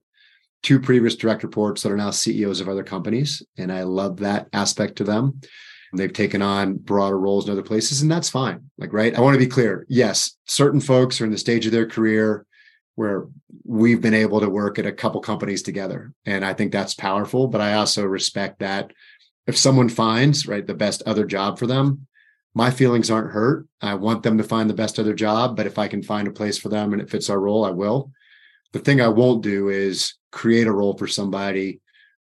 two previous direct reports that are now CEOs of other companies. And I love that aspect to them. They've taken on broader roles in other places, and that's fine. Like, right? I want to be clear. Yes, certain folks are in the stage of their career where we've been able to work at a couple companies together. And I think that's powerful. But I also respect that if someone finds, right, the best other job for them, my feelings aren't hurt. I want them to find the best other job. But if I can find a place for them and it fits our role, I will. The thing I won't do is create a role for somebody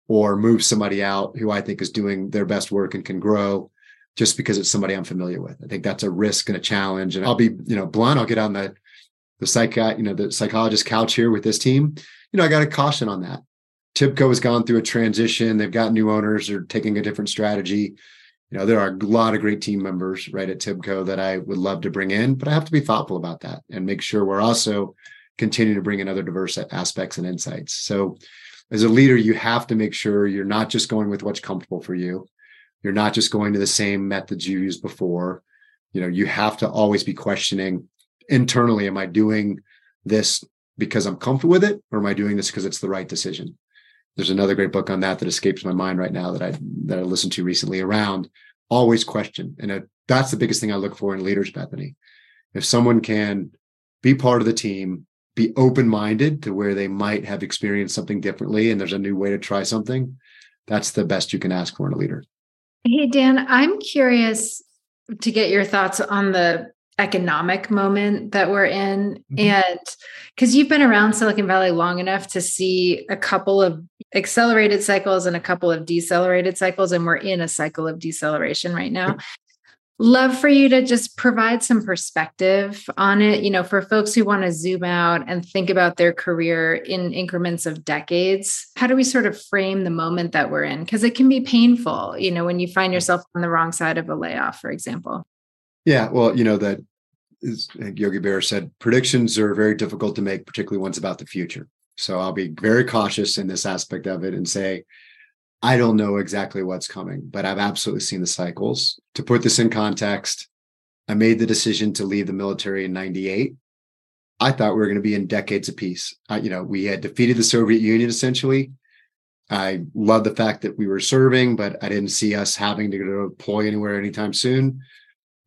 or move somebody out who I think is doing their best work and can grow just because it's somebody I'm familiar with. I think that's a risk and a challenge. And I'll be, you know, blunt. I'll get on the the psych, uh, you know, the psychologist couch here with this team. You know, I got a caution on that. TIBCO has gone through a transition. They've got new owners. They're taking a different strategy. You know, there are a lot of great team members right at Tibco that I would love to bring in, but I have to be thoughtful about that and make sure we're also continuing to bring in other diverse aspects and insights. So as a leader, you have to make sure you're not just going with what's comfortable for you. You're not just going to the same methods you used before. You know, you have to always be questioning internally, am I doing this because I'm comfortable with it, or am I doing this because it's the right decision? There's another great book on that that escapes my mind right now that I that I listened to recently around always question. And uh, that's the biggest thing I look for in leaders, Bethany. If someone can be part of the team, be open minded to where they might have experienced something differently and there's a new way to try something, that's the best you can ask for in a leader. Hey, Dan, I'm curious to get your thoughts on the economic moment that we're in. Mm-hmm. And because you've been around Silicon Valley long enough to see a couple of accelerated cycles and a couple of decelerated cycles, and we're in a cycle of deceleration right now. Love for you to just provide some perspective on it, you know, for folks who want to zoom out and think about their career in increments of decades. How do we sort of frame the moment that we're in? Because it can be painful, you know, when you find yourself on the wrong side of a layoff, for example. Yeah, well, you know that Yogi Berra said predictions are very difficult to make, particularly ones about the future. So I'll be very cautious in this aspect of it and say I don't know exactly what's coming, but I've absolutely seen the cycles. To put this in context, I made the decision to leave the military in 98. I thought we were going to be in decades of peace. You know, we had defeated the Soviet Union essentially. I love the fact that we were serving, but I didn't see us having to go to deploy anywhere anytime soon.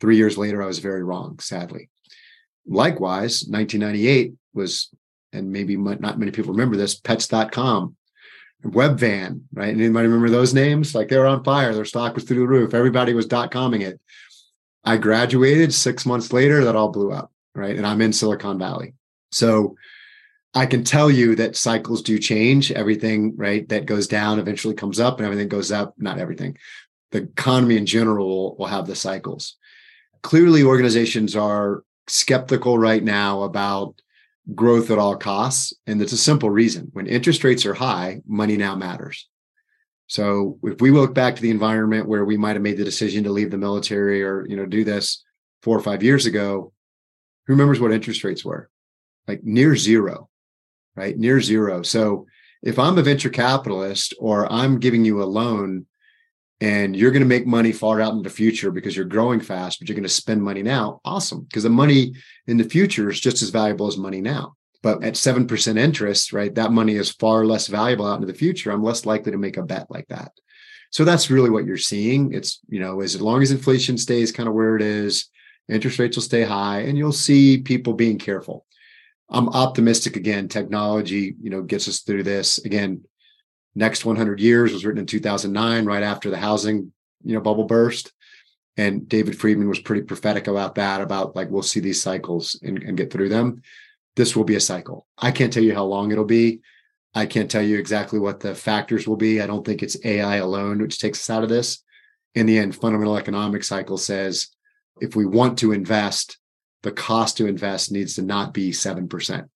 Three years later, I was very wrong, sadly. Likewise, 1998 was, and maybe not many people remember this, pets.com Webvan, right? Anybody remember those names? Like they were on fire. Their stock was through the roof. Everybody was dot comming it. I graduated six months later, that all blew up, right? And I'm in Silicon Valley. So I can tell you that cycles do change. Everything, right, that goes down eventually comes up and everything goes up. Not everything. The economy in general will have the cycles. Clearly, organizations are skeptical right now about growth at all costs. And it's a simple reason. When interest rates are high, money now matters. So if we look back to the environment where we might have made the decision to leave the military or, you know, do this four or five years ago, who remembers what interest rates were? Like near zero, right? Near zero. So if I'm a venture capitalist or I'm giving you a loan and you're going to make money far out in the future because you're growing fast, but you're going to spend money now. Awesome. Because the money in the future is just as valuable as money now. But at 7% interest, right, that money is far less valuable out into the future. I'm less likely to make a bet like that. So that's really what you're seeing. It's, you know, as long as inflation stays kind of where it is, interest rates will stay high and you'll see people being careful. I'm optimistic again. Technology, you know, gets us through this. Again, Next 100 Years was written in 2009, right after the housing, you know, bubble burst. And David Friedman was pretty prophetic about that, about like, we'll see these cycles and, and get through them. This will be a cycle. I can't tell you how long it'll be. I can't tell you exactly what the factors will be. I don't think it's AI alone which takes us out of this. In the end, fundamental economic cycle says if we want to invest, the cost to invest needs to not be 7%.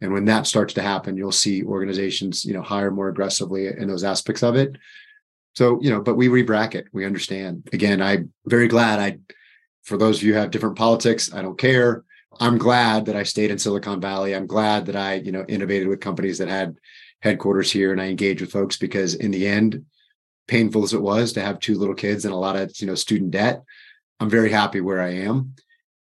And when that starts to happen, you'll see organizations, you know, hire more aggressively in those aspects of it. So, you know, but we rebracket, we understand. Again, I'm very glad I, for those of you have different politics, I don't care. I'm glad that I stayed in Silicon Valley. I'm glad that I, you know, innovated with companies that had headquarters here and I engaged with folks because in the end, painful as it was to have two little kids and a lot of, you know, student debt, I'm very happy where I am.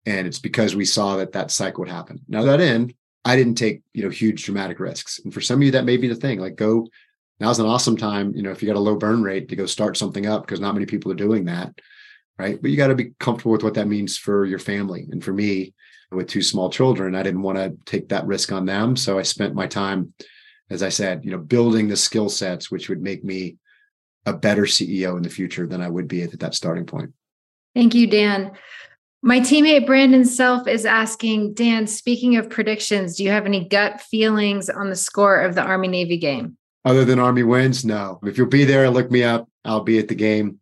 And it's because we saw that that cycle would happen. Now that end, I didn't take, you know, huge dramatic risks. And for some of you, that may be the thing. Like go, now's an awesome time, you know, if you got a low burn rate to go start something up because not many people are doing that. Right. But you got to be comfortable with what that means for your family. And for me, with two small children, I didn't want to take that risk on them. So I spent my time, as I said, you know, building the skill sets which would make me a better CEO in the future than I would be at that starting point. Thank you, Dan. My teammate Brandon Self is asking Dan, speaking of predictions, do you have any gut feelings on the score of the Army Navy game? Other than Army wins, no. If you'll be there, look me up. I'll be at the game.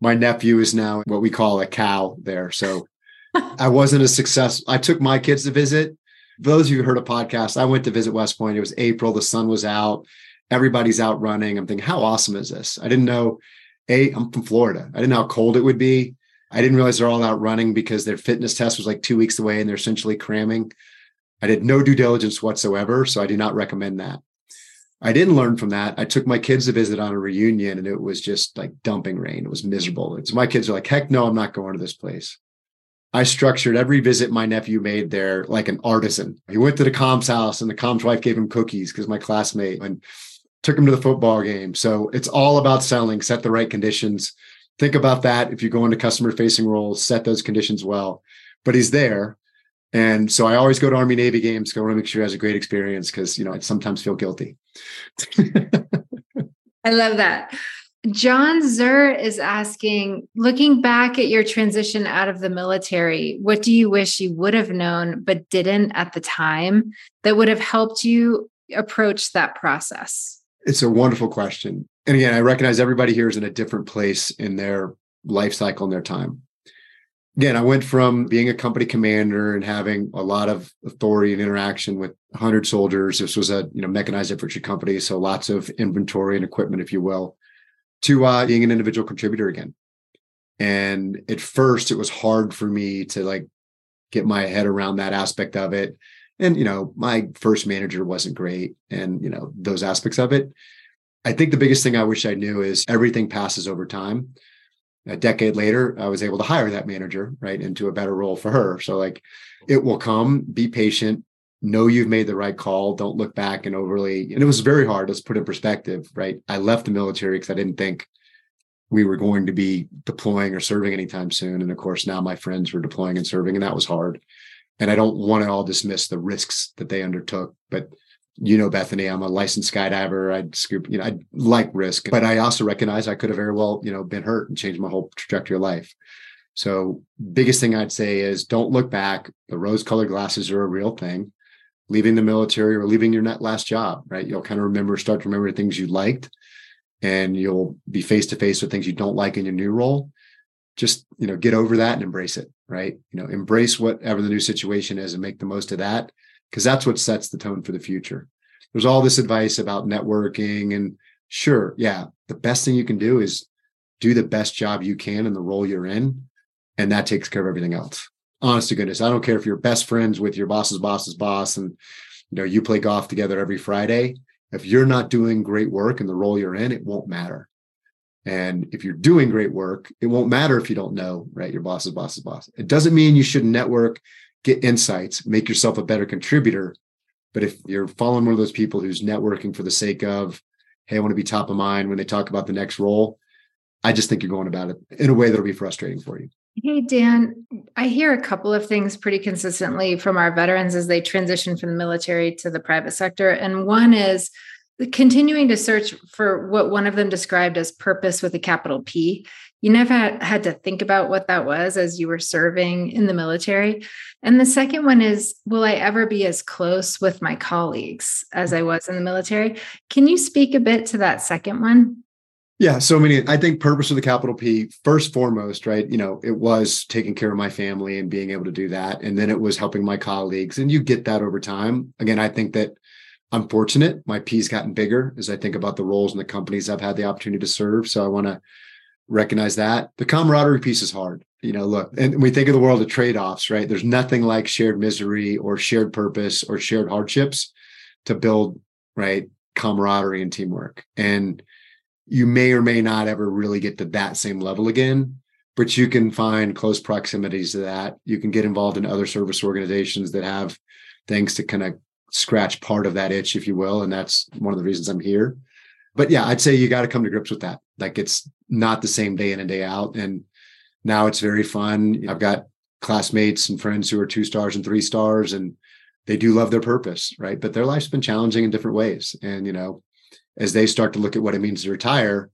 My nephew is now what we call a cow there. So I wasn't a success. I took my kids to visit. For those of you who heard a podcast, I went to visit West Point. It was April, the sun was out, everybody's out running. I'm thinking, how awesome is this? I didn't know A, I'm from Florida. I didn't know how cold it would be. I didn't realize they're all out running because their fitness test was like two weeks away and they're essentially cramming. I did no due diligence whatsoever. So I do not recommend that. I didn't learn from that. I took my kids to visit on a reunion and it was just like dumping rain. It was miserable. So my kids are like, heck no, I'm not going to this place. I structured every visit my nephew made there like an artisan. He went to the com's house and the com's wife gave him cookies because my classmate and took him to the football game. So it's all about selling, set the right conditions. Think about that. If you go into customer facing roles, set those conditions well. But he's there. And so I always go to Army Navy games. Go want to make sure he has a great experience because you know I sometimes feel guilty. I love that. John Zur is asking, looking back at your transition out of the military, what do you wish you would have known but didn't at the time that would have helped you approach that process? It's a wonderful question. And again, I recognize everybody here is in a different place in their life cycle and their time again, I went from being a company commander and having a lot of authority and interaction with 100 soldiers. This was a you know mechanized infantry company, so lots of inventory and equipment, if you will, to uh, being an individual contributor again. And at first, it was hard for me to like get my head around that aspect of it. And you know, my first manager wasn't great, and you know those aspects of it. I think the biggest thing I wish I knew is everything passes over time a decade later, I was able to hire that manager right into a better role for her. So like it will come, be patient, know you've made the right call. Don't look back and overly, and it was very hard. Let's put in perspective, right? I left the military because I didn't think we were going to be deploying or serving anytime soon. And of course, now my friends were deploying and serving, and that was hard. And I don't want to all dismiss the risks that they undertook, but you know, Bethany, I'm a licensed skydiver. I'd scoop, you know, I like risk, but I also recognize I could have very well, you know, been hurt and changed my whole trajectory of life. So biggest thing I'd say is don't look back. The rose colored glasses are a real thing. Leaving the military or leaving your net last job, right? You'll kind of remember, start to remember things you liked and you'll be face to face with things you don't like in your new role. Just, you know, get over that and embrace it, right? You know, embrace whatever the new situation is and make the most of that because that's what sets the tone for the future. There's all this advice about networking and sure, yeah, the best thing you can do is do the best job you can in the role you're in. And that takes care of everything else. Honest to goodness. I don't care if you're best friends with your boss's boss's boss and you know you play golf together every Friday. If you're not doing great work in the role you're in, it won't matter. And if you're doing great work, it won't matter if you don't know, right? Your boss's boss's boss. It doesn't mean you shouldn't network get insights, make yourself a better contributor. But if you're following one of those people who's networking for the sake of, hey, I want to be top of mind when they talk about the next role, I just think you're going about it in a way that'll be frustrating for you. Hey, Dan, I hear a couple of things pretty consistently from our veterans as they transition from the military to the private sector. And one is continuing to search for what one of them described as purpose with a capital P you never had to think about what that was as you were serving in the military. And the second one is Will I ever be as close with my colleagues as I was in the military? Can you speak a bit to that second one? Yeah, so many. I think purpose of the capital P, first foremost, right? You know, it was taking care of my family and being able to do that. And then it was helping my colleagues. And you get that over time. Again, I think that I'm fortunate. My P's gotten bigger as I think about the roles and the companies I've had the opportunity to serve. So I want to recognize that. The camaraderie piece is hard. You know, look, and we think of the world of trade offs, right? There's nothing like shared misery or shared purpose or shared hardships to build, right? Camaraderie and teamwork. And you may or may not ever really get to that same level again, but you can find close proximities to that. You can get involved in other service organizations that have things to kind of scratch part of that itch, if you will. And that's one of the reasons I'm here. But yeah, I'd say you got to come to grips with that. Like it's not the same day in and day out. And now it's very fun. I've got classmates and friends who are two stars and three stars, and they do love their purpose, right? But their life's been challenging in different ways. And, you know, as they start to look at what it means to retire,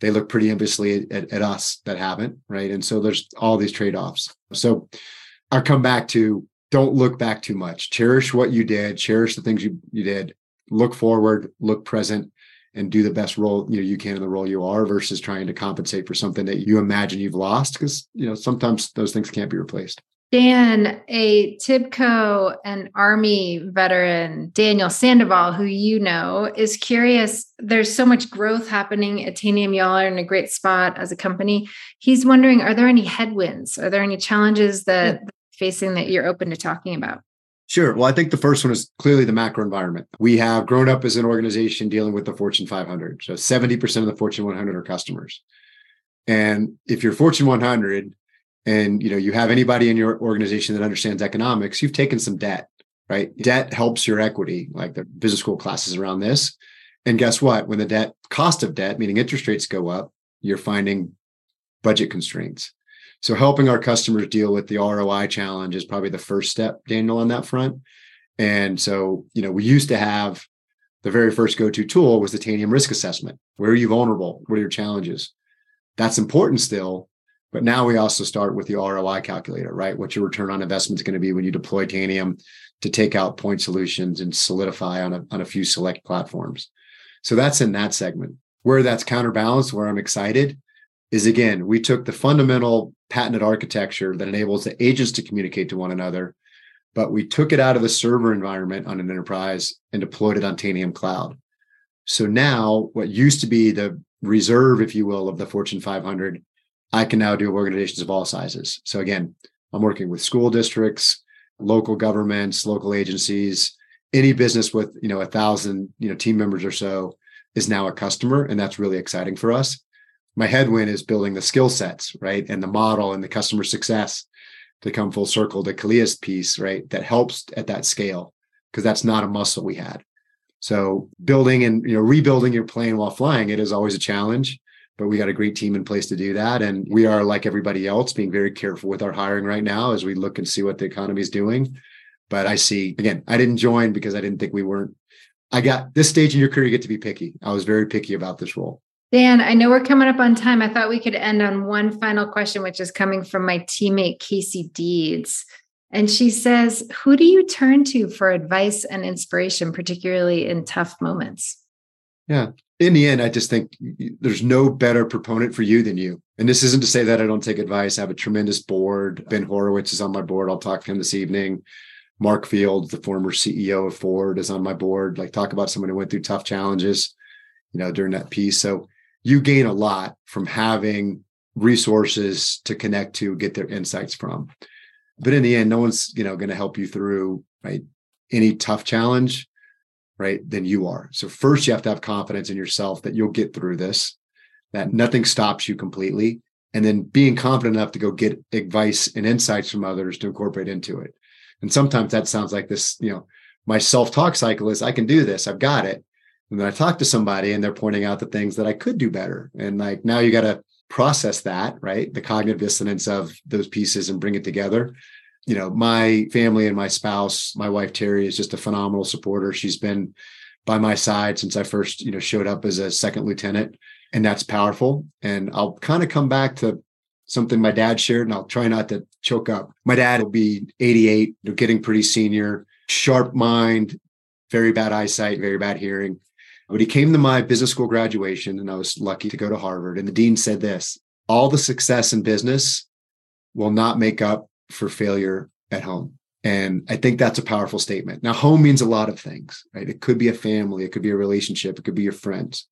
they look pretty enviously at, at us that haven't, right? And so there's all these trade offs. So I come back to don't look back too much. Cherish what you did, cherish the things you, you did, look forward, look present, and do the best role you know you can in the role you are versus trying to compensate for something that you imagine you've lost because you know sometimes those things can't be replaced Dan, a TIBCO and Army veteran, Daniel Sandoval, who you know, is curious. There's so much growth happening at Tanium. Y'all are in a great spot as a company. He's wondering, are there any headwinds? Are there any challenges that yeah. facing that you're open to talking about? Sure. Well, I think the first one is clearly the macro environment. We have grown up as an organization dealing with the Fortune 500. So 70% of the Fortune 100 are customers. And if you're Fortune 100, and you know you have anybody in your organization that understands economics you've taken some debt right debt helps your equity like the business school classes around this and guess what when the debt cost of debt meaning interest rates go up you're finding budget constraints so helping our customers deal with the roi challenge is probably the first step daniel on that front and so you know we used to have the very first go-to tool was the tanium risk assessment where are you vulnerable what are your challenges that's important still but now we also start with the ROI calculator, right? What your return on investment is going to be when you deploy Tanium to take out point solutions and solidify on a, on a few select platforms. So that's in that segment. Where that's counterbalanced, where I'm excited, is again, we took the fundamental patented architecture that enables the agents to communicate to one another, but we took it out of the server environment on an enterprise and deployed it on Tanium Cloud. So now, what used to be the reserve, if you will, of the Fortune 500 I can now do organizations of all sizes. So again, I'm working with school districts, local governments, local agencies, any business with, you know, a thousand, you know, team members or so is now a customer. And that's really exciting for us. My headwind is building the skill sets, right? And the model and the customer success to come full circle, the Kalias piece, right? That helps at that scale because that's not a muscle we had. So building and you know rebuilding your plane while flying it is always a challenge but we got a great team in place to do that. And we are like everybody else, being very careful with our hiring right now as we look and see what the economy is doing. But I see again, I didn't join because I didn't think we weren't. I got this stage in your career, you get to be picky. I was very picky about this role. Dan, I know we're coming up on time. I thought we could end on one final question, which is coming from my teammate, Casey Deeds. And she says, Who do you turn to for advice and inspiration, particularly in tough moments? Yeah in the end, I just think there's no better proponent for you than you. And this isn't to say that I don't take advice. I have a tremendous board. Ben Horowitz is on my board. I'll talk to him this evening. Mark Fields, the former CEO of Ford, is on my board. Like talk about someone who went through tough challenges, you know, during that piece. So you gain a lot from having resources to connect to, get their insights from. But in the end, no one's, you know, going to help you through right any tough challenge right, than you are. So first you have to have confidence in yourself that you'll get through this, that nothing stops you completely. And then being confident enough to go get advice and insights from others to incorporate into it. And sometimes that sounds like this, you know, my self-talk cycle is I can do this, I've got it. And then I talk to somebody and they're pointing out the things that I could do better. And like now you got to process that, right? The cognitive dissonance of those pieces and bring it together you know, my family and my spouse, my wife Terry is just a phenomenal supporter. She's been by my side since I first, you know, showed up as a second lieutenant, and that's powerful. And I'll kind of come back to something my dad shared, and I'll try not to choke up. My dad will be 88, you know, getting pretty senior, sharp mind, very bad eyesight, very bad hearing. But he came to my business school graduation, and I was lucky to go to Harvard. And the dean said this all the success in business will not make up for failure at home. And I think that's a powerful statement. Now, home means a lot of things, right? It could be a family, it could be a relationship, it could be your friends.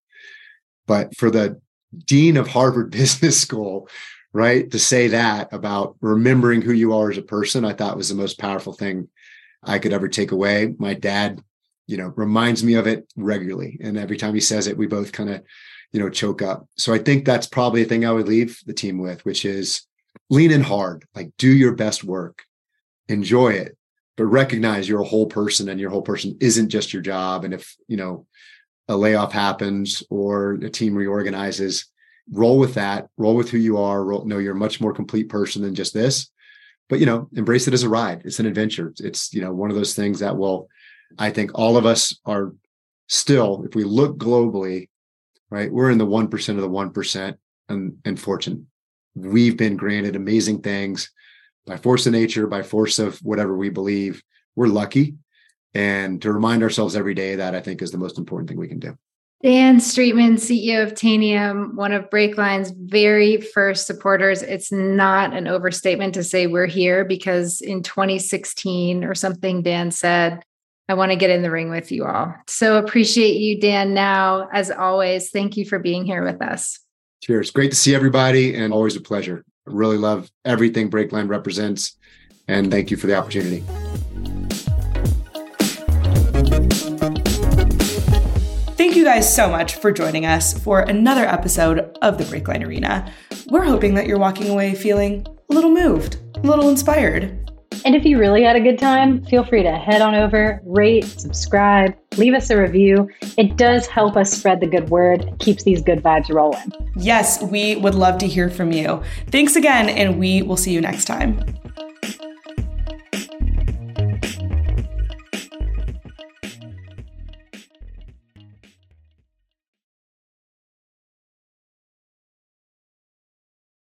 But for the dean of Harvard Business School, right, to say that about remembering who you are as a person, I thought was the most powerful thing I could ever take away. My dad, you know, reminds me of it regularly. And every time he says it, we both kind of, you know, choke up. So I think that's probably a thing I would leave the team with, which is lean in hard, like do your best work, enjoy it, but recognize you're a whole person and your whole person isn't just your job. And if, you know, a layoff happens or a team reorganizes, roll with that, roll with who you are, roll, know you're a much more complete person than just this. But, you know, embrace it as a ride. It's an adventure. It's, you know, one of those things that will, I think all of us are still, if we look globally, right, we're in the 1% of the 1% and, and fortune we've been granted amazing things by force of nature, by force of whatever we believe. We're lucky. And to remind ourselves every day that I think is the most important thing we can do. Dan Streetman, CEO of Tanium, one of Breakline's very first supporters. It's not an overstatement to say we're here because in 2016 or something, Dan said, I want to get in the ring with you all. So appreciate you, Dan. Now, as always, thank you for being here with us. Cheers. Great to see everybody and always a pleasure. I really love everything Breakline represents. And thank you for the opportunity. Thank you guys so much for joining us for another episode of the Breakline Arena. We're hoping that you're walking away feeling a little moved, a little inspired. And if you really had a good time, feel free to head on over, rate, subscribe, leave us a review. It does help us spread the good word, keeps these good vibes rolling. Yes, we would love to hear from you. Thanks again, and we will see you next time.